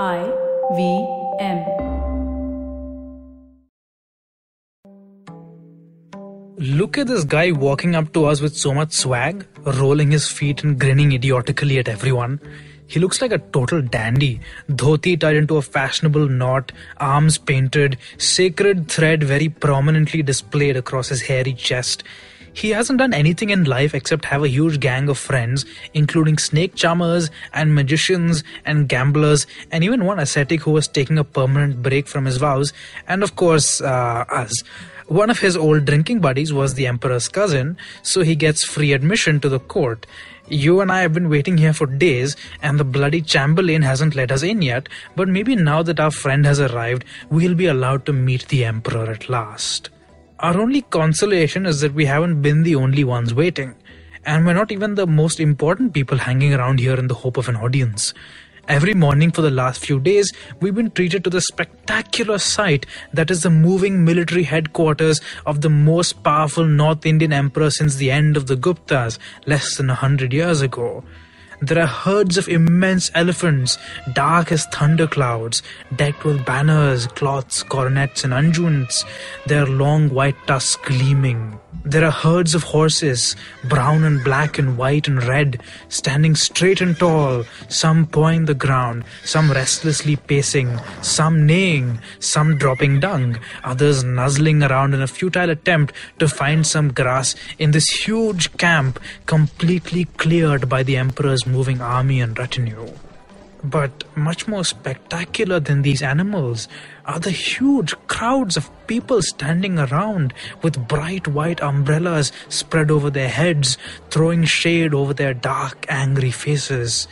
I V M. Look at this guy walking up to us with so much swag, rolling his feet and grinning idiotically at everyone. He looks like a total dandy. Dhoti tied into a fashionable knot, arms painted, sacred thread very prominently displayed across his hairy chest. He hasn't done anything in life except have a huge gang of friends, including snake charmers and magicians and gamblers, and even one ascetic who was taking a permanent break from his vows, and of course, uh, us. One of his old drinking buddies was the emperor's cousin, so he gets free admission to the court. You and I have been waiting here for days, and the bloody chamberlain hasn't let us in yet, but maybe now that our friend has arrived, we'll be allowed to meet the emperor at last. Our only consolation is that we haven't been the only ones waiting, and we're not even the most important people hanging around here in the hope of an audience. Every morning for the last few days, we've been treated to the spectacular sight that is the moving military headquarters of the most powerful North Indian emperor since the end of the Guptas, less than a hundred years ago. There are herds of immense elephants, dark as thunderclouds, decked with banners, cloths, coronets, and unguents, their long white tusks gleaming. There are herds of horses, brown and black and white and red, standing straight and tall, some pawing the ground, some restlessly pacing, some neighing, some dropping dung, others nuzzling around in a futile attempt to find some grass in this huge camp completely cleared by the emperor's moving army and retinue. But much more spectacular than these animals are the huge crowds of people standing around with bright white umbrellas spread over their heads, throwing shade over their dark, angry faces.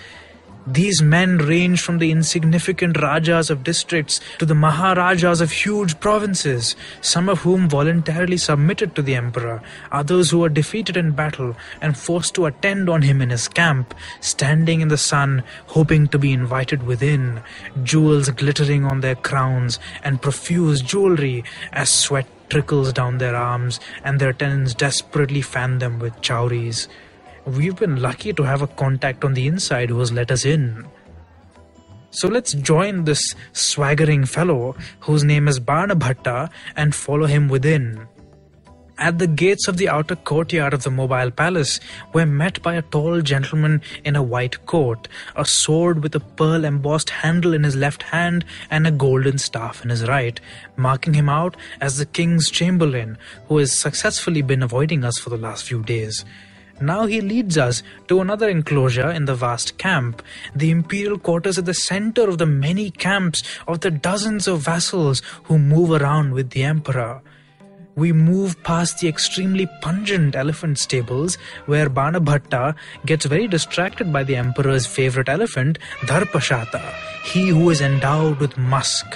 These men range from the insignificant Rajas of districts to the Maharajas of huge provinces, some of whom voluntarily submitted to the emperor, others who were defeated in battle and forced to attend on him in his camp, standing in the sun, hoping to be invited within, jewels glittering on their crowns and profuse jewelry as sweat trickles down their arms and their attendants desperately fan them with chowries. We've been lucky to have a contact on the inside who has let us in. So let's join this swaggering fellow whose name is Bana Bhatta and follow him within. At the gates of the outer courtyard of the mobile palace, we're met by a tall gentleman in a white coat, a sword with a pearl embossed handle in his left hand and a golden staff in his right, marking him out as the king's chamberlain, who has successfully been avoiding us for the last few days. Now he leads us to another enclosure in the vast camp, the imperial quarters at the center of the many camps of the dozens of vassals who move around with the emperor. We move past the extremely pungent elephant stables where Banabhatta gets very distracted by the emperor's favorite elephant, Dharpashata, he who is endowed with musk,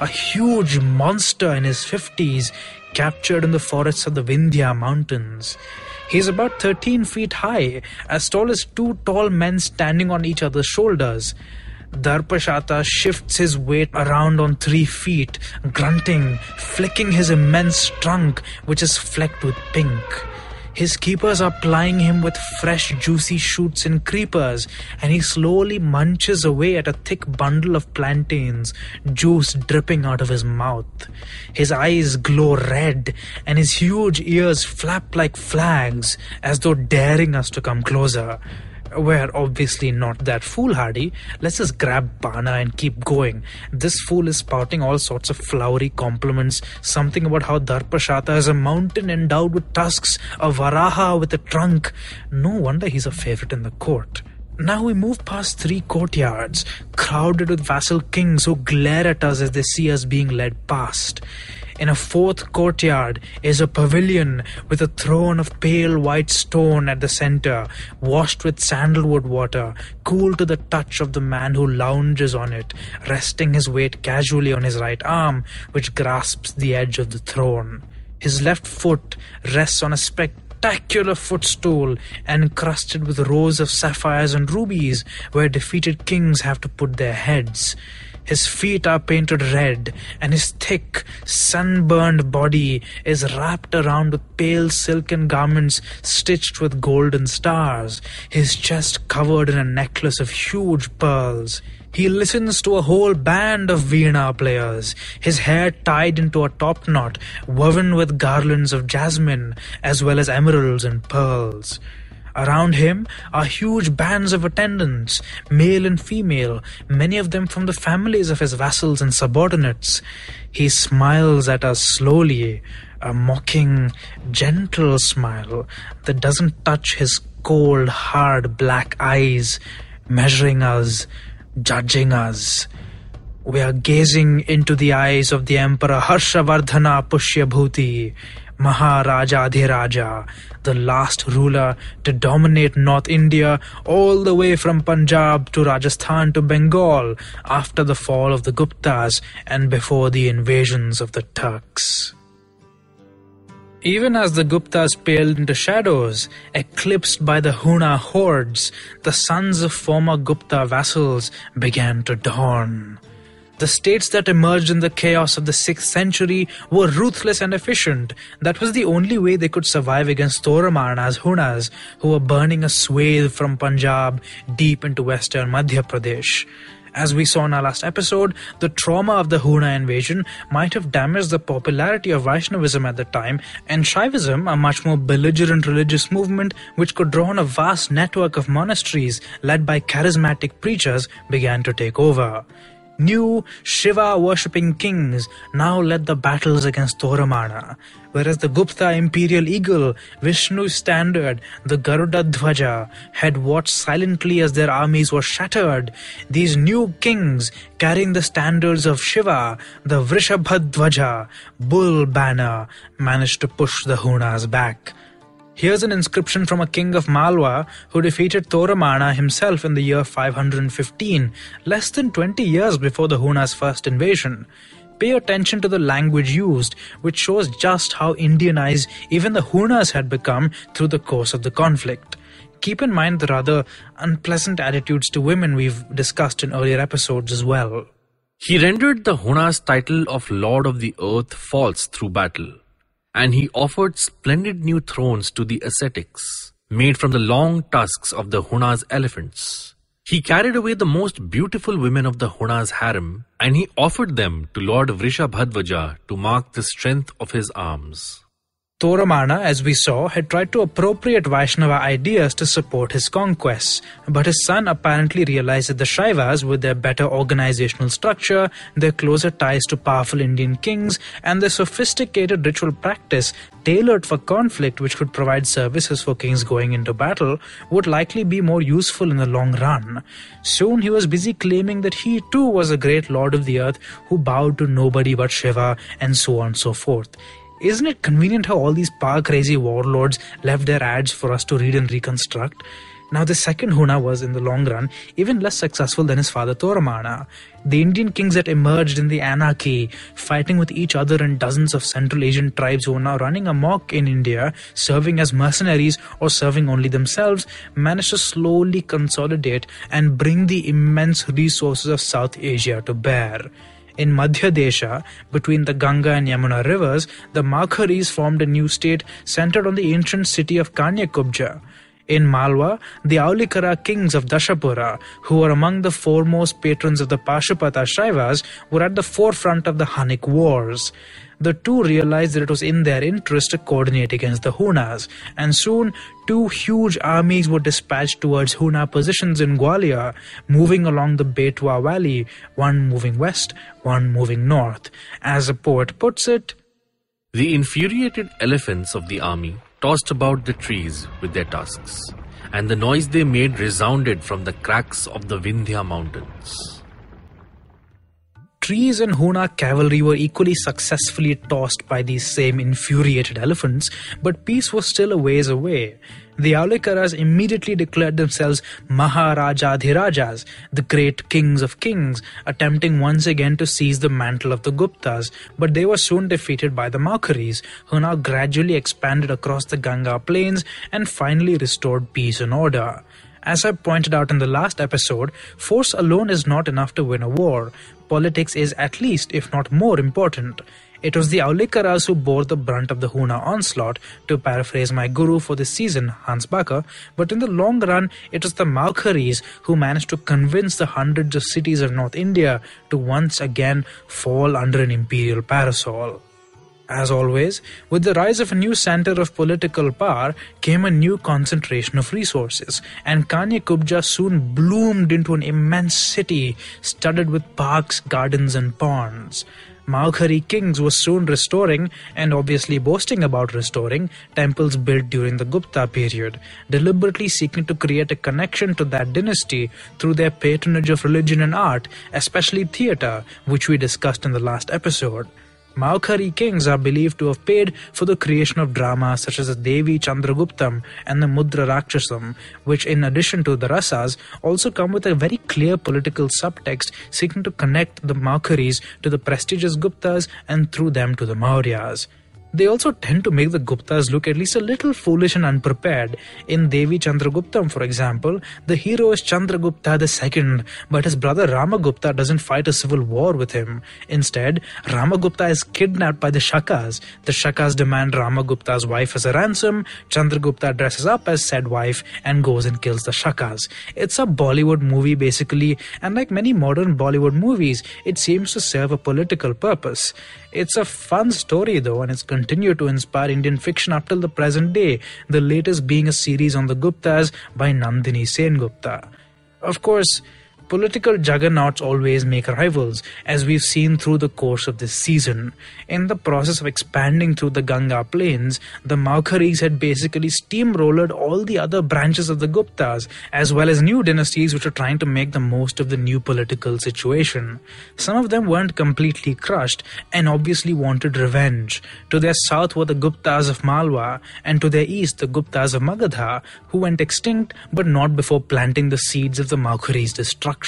a huge monster in his 50s captured in the forests of the Vindhya mountains. He's about 13 feet high, as tall as two tall men standing on each other's shoulders. Dharpashata shifts his weight around on three feet, grunting, flicking his immense trunk, which is flecked with pink. His keepers are plying him with fresh, juicy shoots and creepers, and he slowly munches away at a thick bundle of plantains, juice dripping out of his mouth. His eyes glow red, and his huge ears flap like flags, as though daring us to come closer. We're obviously not that foolhardy. Let's just grab Bana and keep going. This fool is spouting all sorts of flowery compliments. Something about how Dharpashata is a mountain endowed with tusks, a Varaha with a trunk. No wonder he's a favorite in the court. Now we move past three courtyards, crowded with vassal kings who glare at us as they see us being led past. In a fourth courtyard is a pavilion with a throne of pale white stone at the center, washed with sandalwood water, cool to the touch of the man who lounges on it, resting his weight casually on his right arm, which grasps the edge of the throne. His left foot rests on a spectacular footstool encrusted with rows of sapphires and rubies where defeated kings have to put their heads. His feet are painted red, and his thick, sunburned body is wrapped around with pale silken garments stitched with golden stars, his chest covered in a necklace of huge pearls. He listens to a whole band of Veena players, his hair tied into a top knot, woven with garlands of jasmine, as well as emeralds and pearls. Around him are huge bands of attendants, male and female, many of them from the families of his vassals and subordinates. He smiles at us slowly, a mocking, gentle smile that doesn't touch his cold, hard black eyes, measuring us, judging us. We are gazing into the eyes of the Emperor Harshavardhana Pushyabhuti, Maharaja Adhiraja, the last ruler to dominate North India all the way from Punjab to Rajasthan to Bengal after the fall of the Guptas and before the invasions of the Turks. Even as the Guptas paled into shadows, eclipsed by the Huna hordes, the sons of former Gupta vassals began to dawn. The states that emerged in the chaos of the 6th century were ruthless and efficient. That was the only way they could survive against Toramana's Hunas, who were burning a swathe from Punjab deep into western Madhya Pradesh. As we saw in our last episode, the trauma of the Huna invasion might have damaged the popularity of Vaishnavism at the time, and Shaivism, a much more belligerent religious movement which could draw on a vast network of monasteries led by charismatic preachers, began to take over. New Shiva worshipping kings now led the battles against Toramana, whereas the Gupta imperial eagle, Vishnu's standard, the Garuda Dhwaja, had watched silently as their armies were shattered. These new kings, carrying the standards of Shiva, the Vrishabhadhwaja, bull banner, managed to push the Hunas back. Here's an inscription from a king of Malwa who defeated Toramana himself in the year 515, less than 20 years before the Huna's first invasion. Pay attention to the language used, which shows just how Indianized even the Hunas had become through the course of the conflict. Keep in mind the rather unpleasant attitudes to women we've discussed in earlier episodes as well. He rendered the Huna's title of Lord of the Earth false through battle and he offered splendid new thrones to the ascetics, made from the long tusks of the Huna's elephants. He carried away the most beautiful women of the Huna's harem, and he offered them to Lord Vrishabhadvaja to mark the strength of his arms. Toramana, as we saw, had tried to appropriate Vaishnava ideas to support his conquests, but his son apparently realized that the Shaivas, with their better organizational structure, their closer ties to powerful Indian kings, and their sophisticated ritual practice tailored for conflict which could provide services for kings going into battle, would likely be more useful in the long run. Soon he was busy claiming that he too was a great lord of the earth who bowed to nobody but Shiva, and so on and so forth. Isn't it convenient how all these power crazy warlords left their ads for us to read and reconstruct? Now, the second Huna was, in the long run, even less successful than his father Toramana. The Indian kings that emerged in the anarchy, fighting with each other and dozens of Central Asian tribes who were now running amok in India, serving as mercenaries or serving only themselves, managed to slowly consolidate and bring the immense resources of South Asia to bear. In Madhya Desha, between the Ganga and Yamuna rivers, the Maukharis formed a new state centered on the ancient city of Kanyakubja. In Malwa, the Aulikara kings of Dashapura, who were among the foremost patrons of the Pashupata Shaivas, were at the forefront of the Hunnic Wars. The two realized that it was in their interest to coordinate against the Hunas, and soon two huge armies were dispatched towards Huna positions in Gwalior, moving along the Betwa Valley, one moving west, one moving north. As a poet puts it, The infuriated elephants of the army tossed about the trees with their tusks, and the noise they made resounded from the cracks of the Vindhya mountains. Trees and Huna cavalry were equally successfully tossed by these same infuriated elephants, but peace was still a ways away. The Aulikaras immediately declared themselves Maharajadhirajas, the great kings of kings, attempting once again to seize the mantle of the Guptas, but they were soon defeated by the Maukharis, who now gradually expanded across the Ganga plains and finally restored peace and order. As I pointed out in the last episode, force alone is not enough to win a war. Politics is at least, if not more, important. It was the Aulikaras who bore the brunt of the Huna onslaught, to paraphrase my guru for this season, Hans Bakker, but in the long run, it was the Maukharis who managed to convince the hundreds of cities of North India to once again fall under an imperial parasol. As always, with the rise of a new center of political power came a new concentration of resources, and Kanya Kubja soon bloomed into an immense city studded with parks, gardens, and ponds. Maukhari kings were soon restoring, and obviously boasting about restoring, temples built during the Gupta period, deliberately seeking to create a connection to that dynasty through their patronage of religion and art, especially theatre, which we discussed in the last episode. Maukhari kings are believed to have paid for the creation of dramas such as the Devi Chandraguptam and the Mudra Rakshasam, which, in addition to the rasas, also come with a very clear political subtext seeking to connect the Maukharis to the prestigious Guptas and through them to the Mauryas. They also tend to make the Guptas look at least a little foolish and unprepared. In Devi Chandraguptam, for example, the hero is Chandragupta II, but his brother Ramagupta doesn't fight a civil war with him. Instead, Ramagupta is kidnapped by the Shakas. The Shakas demand Ramagupta's wife as a ransom. Chandragupta dresses up as said wife and goes and kills the Shakas. It's a Bollywood movie basically, and like many modern Bollywood movies, it seems to serve a political purpose. It's a fun story though, and it's continued to inspire Indian fiction up till the present day, the latest being a series on the Guptas by Nandini Sengupta. Of course, Political juggernauts always make rivals, as we've seen through the course of this season. In the process of expanding through the Ganga plains, the Maukharis had basically steamrolled all the other branches of the Guptas, as well as new dynasties which were trying to make the most of the new political situation. Some of them weren't completely crushed and obviously wanted revenge. To their south were the Guptas of Malwa, and to their east the Guptas of Magadha, who went extinct but not before planting the seeds of the Maukharis' destruction.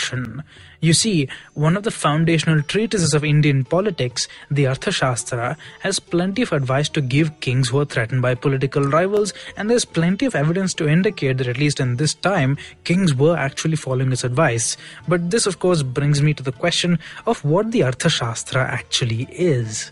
You see, one of the foundational treatises of Indian politics, the Arthashastra, has plenty of advice to give kings who are threatened by political rivals, and there's plenty of evidence to indicate that at least in this time, kings were actually following its advice. But this, of course, brings me to the question of what the Arthashastra actually is.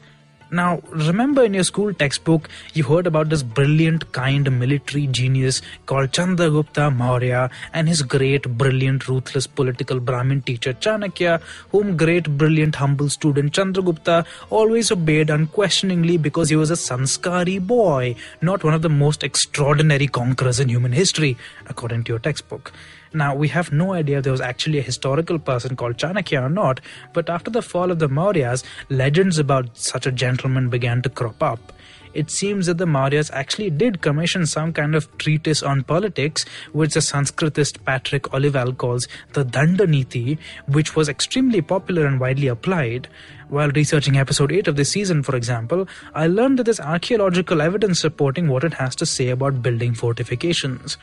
Now, remember in your school textbook, you heard about this brilliant, kind military genius called Chandragupta Maurya and his great, brilliant, ruthless political Brahmin teacher Chanakya, whom great, brilliant, humble student Chandragupta always obeyed unquestioningly because he was a sanskari boy, not one of the most extraordinary conquerors in human history, according to your textbook. Now, we have no idea if there was actually a historical person called Chanakya or not, but after the fall of the Mauryas, legends about such a gentleman began to crop up. It seems that the Mauryas actually did commission some kind of treatise on politics, which the Sanskritist Patrick Olivelle calls the Dandaniti, which was extremely popular and widely applied. While researching episode 8 of this season, for example, I learned that there's archaeological evidence supporting what it has to say about building fortifications.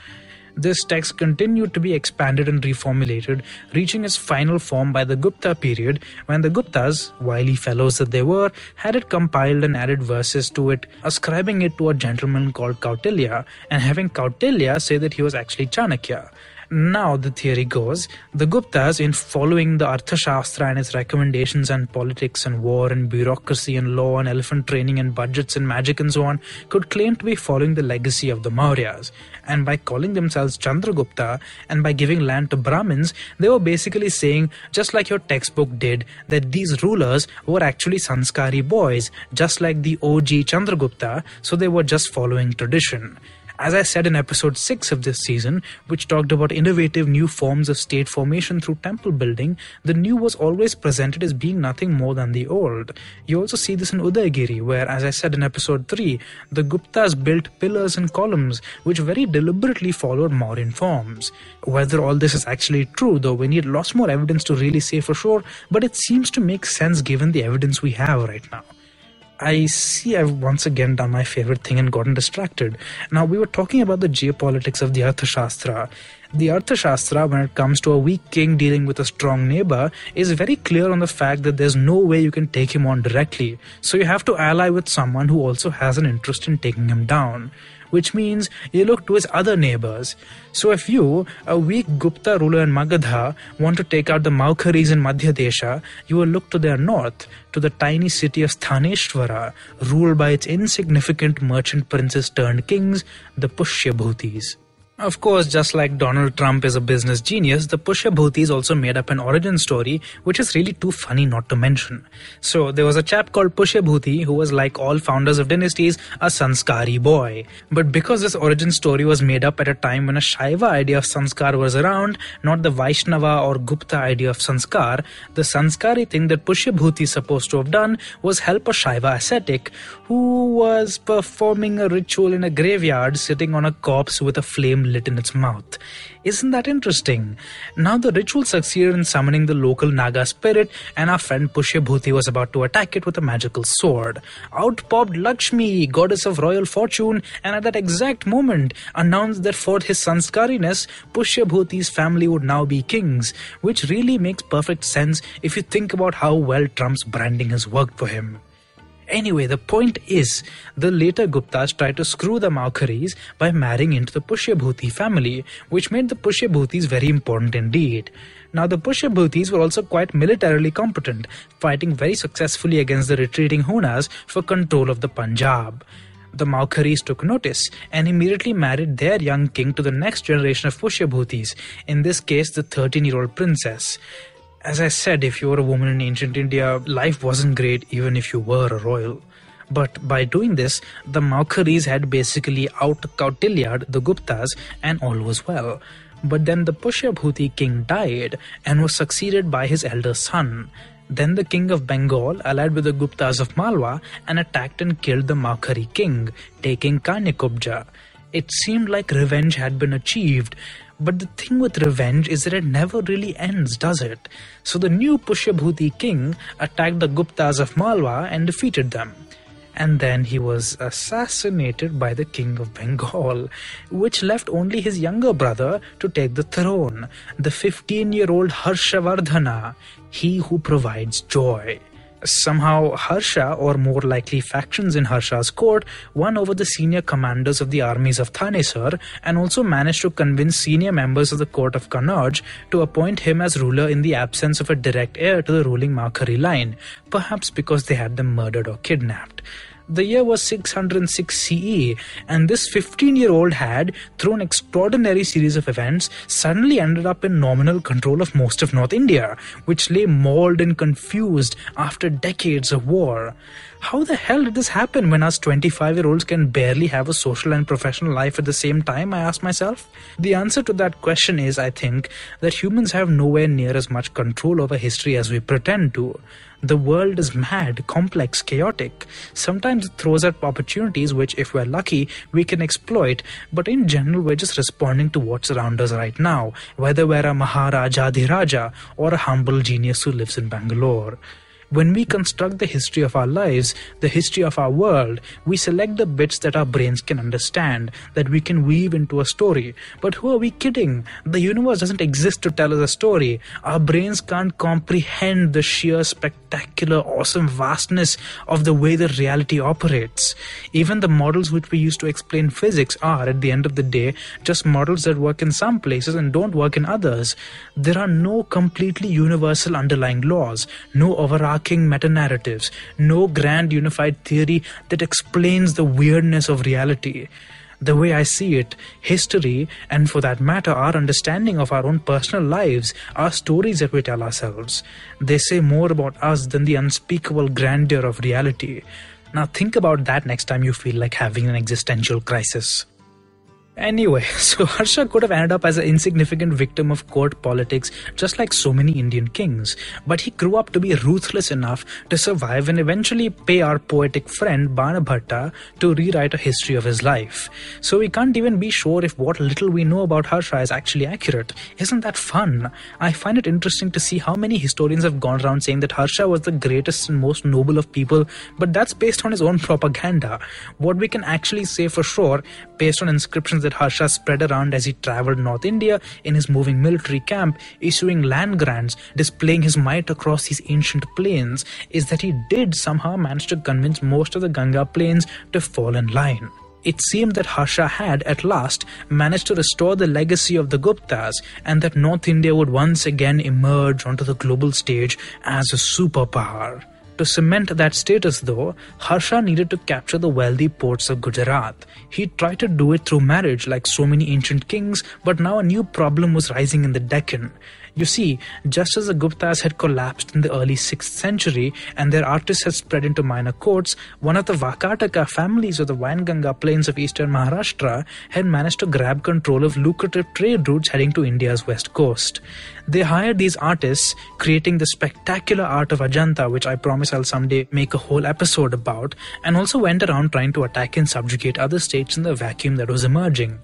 This text continued to be expanded and reformulated, reaching its final form by the Gupta period when the Guptas, wily fellows that they were, had it compiled and added verses to it, ascribing it to a gentleman called Kautilya and having Kautilya say that he was actually Chanakya. Now, the theory goes, the Guptas, in following the Arthashastra and its recommendations on politics and war and bureaucracy and law and elephant training and budgets and magic and so on, could claim to be following the legacy of the Mauryas. And by calling themselves Chandragupta and by giving land to Brahmins, they were basically saying, just like your textbook did, that these rulers were actually Sanskari boys, just like the OG Chandragupta, so they were just following tradition. As I said in episode 6 of this season, which talked about innovative new forms of state formation through temple building, the new was always presented as being nothing more than the old. You also see this in Udaygiri, where, as I said in episode 3, the Guptas built pillars and columns which very deliberately followed Mauryan forms. Whether all this is actually true, though, we need lots more evidence to really say for sure, but it seems to make sense given the evidence we have right now. I see I've once again done my favorite thing and gotten distracted. Now, we were talking about the geopolitics of the Arthashastra. The Arthashastra, when it comes to a weak king dealing with a strong neighbor, is very clear on the fact that there's no way you can take him on directly. So you have to ally with someone who also has an interest in taking him down. Which means you look to his other neighbors. So if you, a weak Gupta ruler in Magadha, want to take out the Maukharis in Madhya Desha, you will look to their north, to the tiny city of Sthaneshwara, ruled by its insignificant merchant princes turned kings, the Pushyabhutis. Of course, just like Donald Trump is a business genius, the Pushyabhutis also made up an origin story, which is really too funny not to mention. So, there was a chap called Pushyabhuti who was like all founders of dynasties, a sanskari boy. But because this origin story was made up at a time when a Shaiva idea of sanskar was around, not the Vaishnava or Gupta idea of sanskar, the sanskari thing that Pushyabhuti is supposed to have done was help a Shaiva ascetic who was performing a ritual in a graveyard sitting on a corpse with a flame lit in its mouth. Isn't that interesting? Now the ritual succeeded in summoning the local Naga spirit, and our friend Pushyabhuti was about to attack it with a magical sword. Out popped Lakshmi, goddess of royal fortune, and at that exact moment announced that for his sanskariness, Pushyabhuti's family would now be kings, which really makes perfect sense if you think about how well Trump's branding has worked for him. Anyway, the point is, the later Guptas tried to screw the Maukharis by marrying into the Pushyabhuti family, which made the Pushyabhutis very important indeed. Now, the Pushyabhutis were also quite militarily competent, fighting very successfully against the retreating Hunas for control of the Punjab. The Maukharis took notice and immediately married their young king to the next generation of Pushyabhutis, in this case, the 13 year old princess as I said, if you were a woman in ancient India, life wasn't great even if you were a royal. But by doing this, the Maukharis had basically out Kautilyaed the Guptas and all was well. But then the Pushyabhuti king died and was succeeded by his elder son. Then the king of Bengal allied with the Guptas of Malwa and attacked and killed the Maukhari king, taking Kanyakubja. It seemed like revenge had been achieved, but the thing with revenge is that it never really ends, does it? So the new Pushyabhuti king attacked the Guptas of Malwa and defeated them. And then he was assassinated by the king of Bengal, which left only his younger brother to take the throne, the 15 year old Harshavardhana, he who provides joy. Somehow, Harsha, or more likely factions in Harsha's court, won over the senior commanders of the armies of Thanesar and also managed to convince senior members of the court of Kannauj to appoint him as ruler in the absence of a direct heir to the ruling Maukhari line, perhaps because they had them murdered or kidnapped the year was 606 CE, and this 15 year old had, through an extraordinary series of events, suddenly ended up in nominal control of most of North India, which lay mauled and confused after decades of war. How the hell did this happen when us 25 year olds can barely have a social and professional life at the same time? I ask myself. The answer to that question is, I think, that humans have nowhere near as much control over history as we pretend to. The world is mad, complex, chaotic. Sometimes it throws up opportunities which, if we're lucky, we can exploit, but in general, we're just responding to what's around us right now, whether we're a Maharaja Raja or a humble genius who lives in Bangalore. When we construct the history of our lives, the history of our world, we select the bits that our brains can understand, that we can weave into a story. But who are we kidding? The universe doesn't exist to tell us a story. Our brains can't comprehend the sheer spectacular, awesome vastness of the way the reality operates. Even the models which we use to explain physics are, at the end of the day, just models that work in some places and don't work in others. There are no completely universal underlying laws, no overarching meta narratives, no grand unified theory that explains the weirdness of reality. The way I see it, history, and for that matter, our understanding of our own personal lives, are stories that we tell ourselves. They say more about us than the unspeakable grandeur of reality. Now, think about that next time you feel like having an existential crisis. Anyway, so Harsha could have ended up as an insignificant victim of court politics, just like so many Indian kings. But he grew up to be ruthless enough to survive and eventually pay our poetic friend Banabhatta to rewrite a history of his life. So we can't even be sure if what little we know about Harsha is actually accurate. Isn't that fun? I find it interesting to see how many historians have gone around saying that Harsha was the greatest and most noble of people, but that's based on his own propaganda. What we can actually say for sure, based on inscriptions that that Harsha spread around as he traveled North India in his moving military camp, issuing land grants, displaying his might across these ancient plains, is that he did somehow manage to convince most of the Ganga plains to fall in line. It seemed that Harsha had, at last, managed to restore the legacy of the Guptas and that North India would once again emerge onto the global stage as a superpower. To cement that status, though, Harsha needed to capture the wealthy ports of Gujarat. He tried to do it through marriage, like so many ancient kings, but now a new problem was rising in the Deccan. You see, just as the Guptas had collapsed in the early 6th century and their artists had spread into minor courts, one of the Vakataka families of the Wainganga plains of eastern Maharashtra had managed to grab control of lucrative trade routes heading to India's west coast. They hired these artists, creating the spectacular art of Ajanta, which I promise I'll someday make a whole episode about, and also went around trying to attack and subjugate other states in the vacuum that was emerging.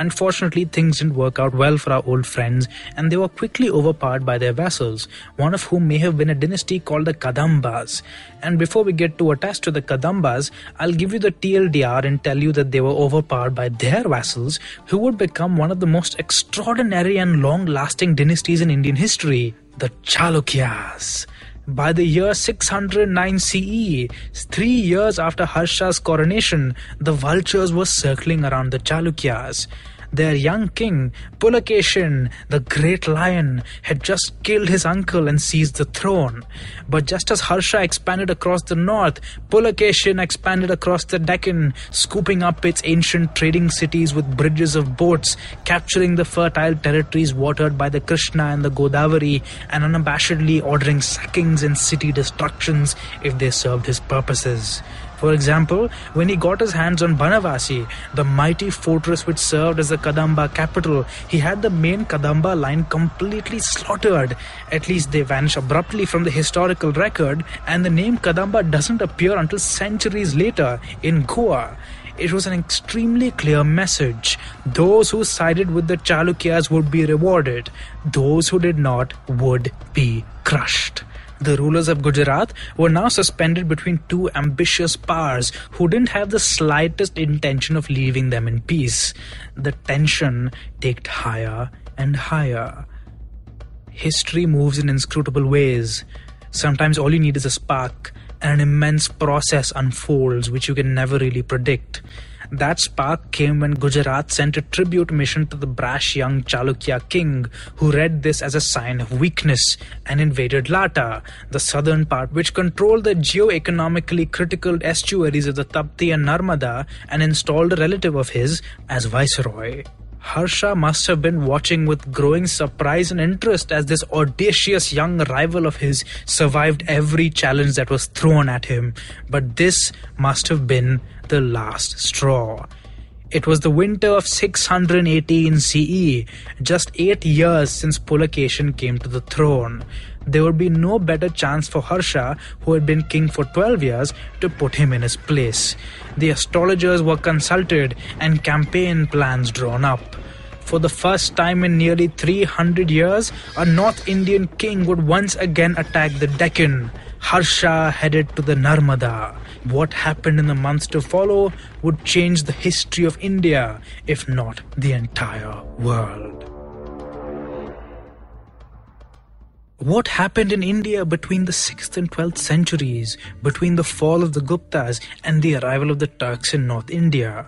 Unfortunately, things didn't work out well for our old friends, and they were quickly overpowered by their vassals, one of whom may have been a dynasty called the Kadambas. And before we get too attached to the Kadambas, I'll give you the TLDR and tell you that they were overpowered by their vassals, who would become one of the most extraordinary and long lasting dynasties in Indian history the Chalukyas. By the year 609 CE, three years after Harsha's coronation, the vultures were circling around the Chalukyas. Their young king, Pulakeshin, the great lion, had just killed his uncle and seized the throne. But just as Harsha expanded across the north, Pulakeshin expanded across the Deccan, scooping up its ancient trading cities with bridges of boats, capturing the fertile territories watered by the Krishna and the Godavari, and unabashedly ordering sackings and city destructions if they served his purposes. For example, when he got his hands on Banavasi, the mighty fortress which served as the Kadamba capital, he had the main Kadamba line completely slaughtered. At least they vanish abruptly from the historical record, and the name Kadamba doesn't appear until centuries later in Goa. It was an extremely clear message. Those who sided with the Chalukyas would be rewarded, those who did not would be crushed. The rulers of Gujarat were now suspended between two ambitious powers who didn't have the slightest intention of leaving them in peace. The tension ticked higher and higher. History moves in inscrutable ways. Sometimes all you need is a spark, and an immense process unfolds which you can never really predict. That spark came when Gujarat sent a tribute mission to the brash young Chalukya king, who read this as a sign of weakness and invaded Lata, the southern part which controlled the geo-economically critical estuaries of the Tapti and Narmada, and installed a relative of his as viceroy. Harsha must have been watching with growing surprise and interest as this audacious young rival of his survived every challenge that was thrown at him. But this must have been the last straw. It was the winter of 618 CE, just eight years since Pulakeshin came to the throne. There would be no better chance for Harsha, who had been king for 12 years, to put him in his place. The astrologers were consulted and campaign plans drawn up. For the first time in nearly 300 years, a North Indian king would once again attack the Deccan. Harsha headed to the Narmada. What happened in the months to follow would change the history of India, if not the entire world. What happened in India between the 6th and 12th centuries, between the fall of the Guptas and the arrival of the Turks in North India?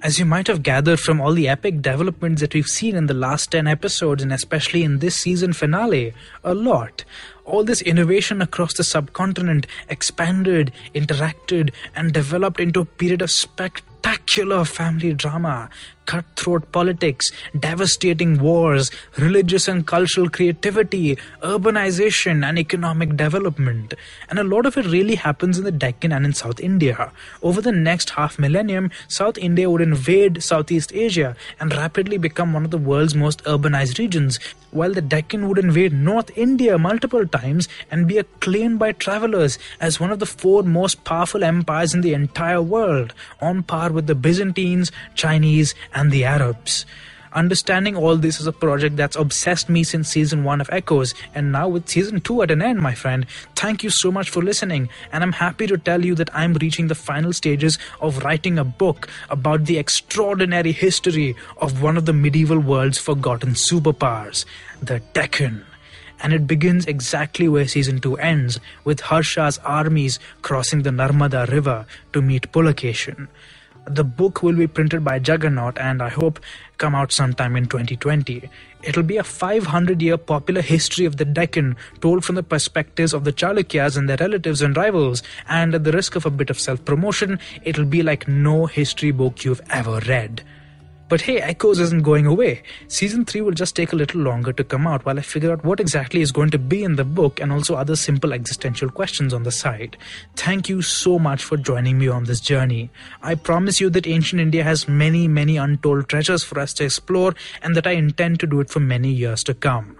As you might have gathered from all the epic developments that we've seen in the last 10 episodes, and especially in this season finale, a lot. All this innovation across the subcontinent expanded, interacted, and developed into a period of spectacular family drama, cutthroat politics, devastating wars, religious and cultural creativity, urbanization, and economic development. And a lot of it really happens in the Deccan and in South India. Over the next half millennium, South India would invade Southeast Asia and rapidly become one of the world's most urbanized regions, while the Deccan would invade North India multiple times and be acclaimed by travelers as one of the four most powerful empires in the entire world, on par with the Byzantines, Chinese, the Arabs. Understanding all this is a project that's obsessed me since season 1 of Echoes, and now with season 2 at an end, my friend. Thank you so much for listening, and I'm happy to tell you that I'm reaching the final stages of writing a book about the extraordinary history of one of the medieval world's forgotten superpowers, the Deccan and it begins exactly where season 2 ends, with Harsha's armies crossing the Narmada river to meet Pulakeshin. The book will be printed by Juggernaut and I hope come out sometime in 2020. It'll be a 500 year popular history of the Deccan told from the perspectives of the Chalukyas and their relatives and rivals. And at the risk of a bit of self promotion, it'll be like no history book you've ever read. But hey, Echoes isn't going away. Season 3 will just take a little longer to come out while I figure out what exactly is going to be in the book and also other simple existential questions on the side. Thank you so much for joining me on this journey. I promise you that ancient India has many, many untold treasures for us to explore and that I intend to do it for many years to come.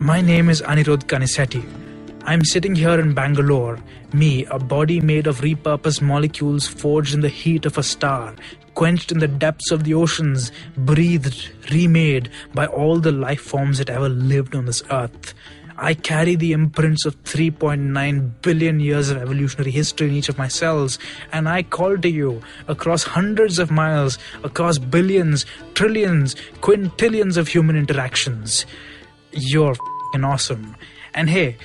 My name is Anirudh Kanisetti. I'm sitting here in Bangalore, me, a body made of repurposed molecules forged in the heat of a star, quenched in the depths of the oceans, breathed, remade by all the life forms that ever lived on this earth. I carry the imprints of 3.9 billion years of evolutionary history in each of my cells, and I call to you across hundreds of miles, across billions, trillions, quintillions of human interactions. You're awesome. And hey,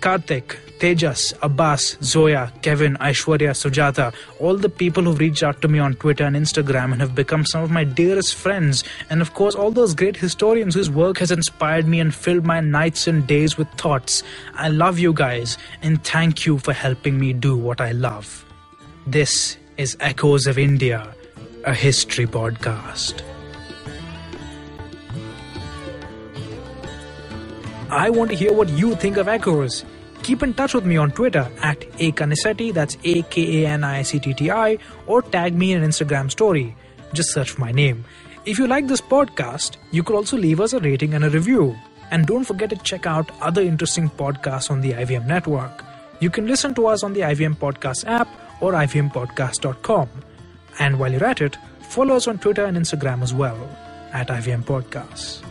Karthik, Tejas, Abbas, Zoya, Kevin, Aishwarya, Sujata, all the people who've reached out to me on Twitter and Instagram and have become some of my dearest friends, and of course, all those great historians whose work has inspired me and filled my nights and days with thoughts. I love you guys, and thank you for helping me do what I love. This is Echoes of India, a history podcast. I want to hear what you think of Echoes. Keep in touch with me on Twitter at akanisetti, that's A K A N I C T T I, or tag me in an Instagram story. Just search my name. If you like this podcast, you could also leave us a rating and a review. And don't forget to check out other interesting podcasts on the IVM network. You can listen to us on the IVM Podcast app or ivmpodcast.com. And while you're at it, follow us on Twitter and Instagram as well at IVM Podcasts.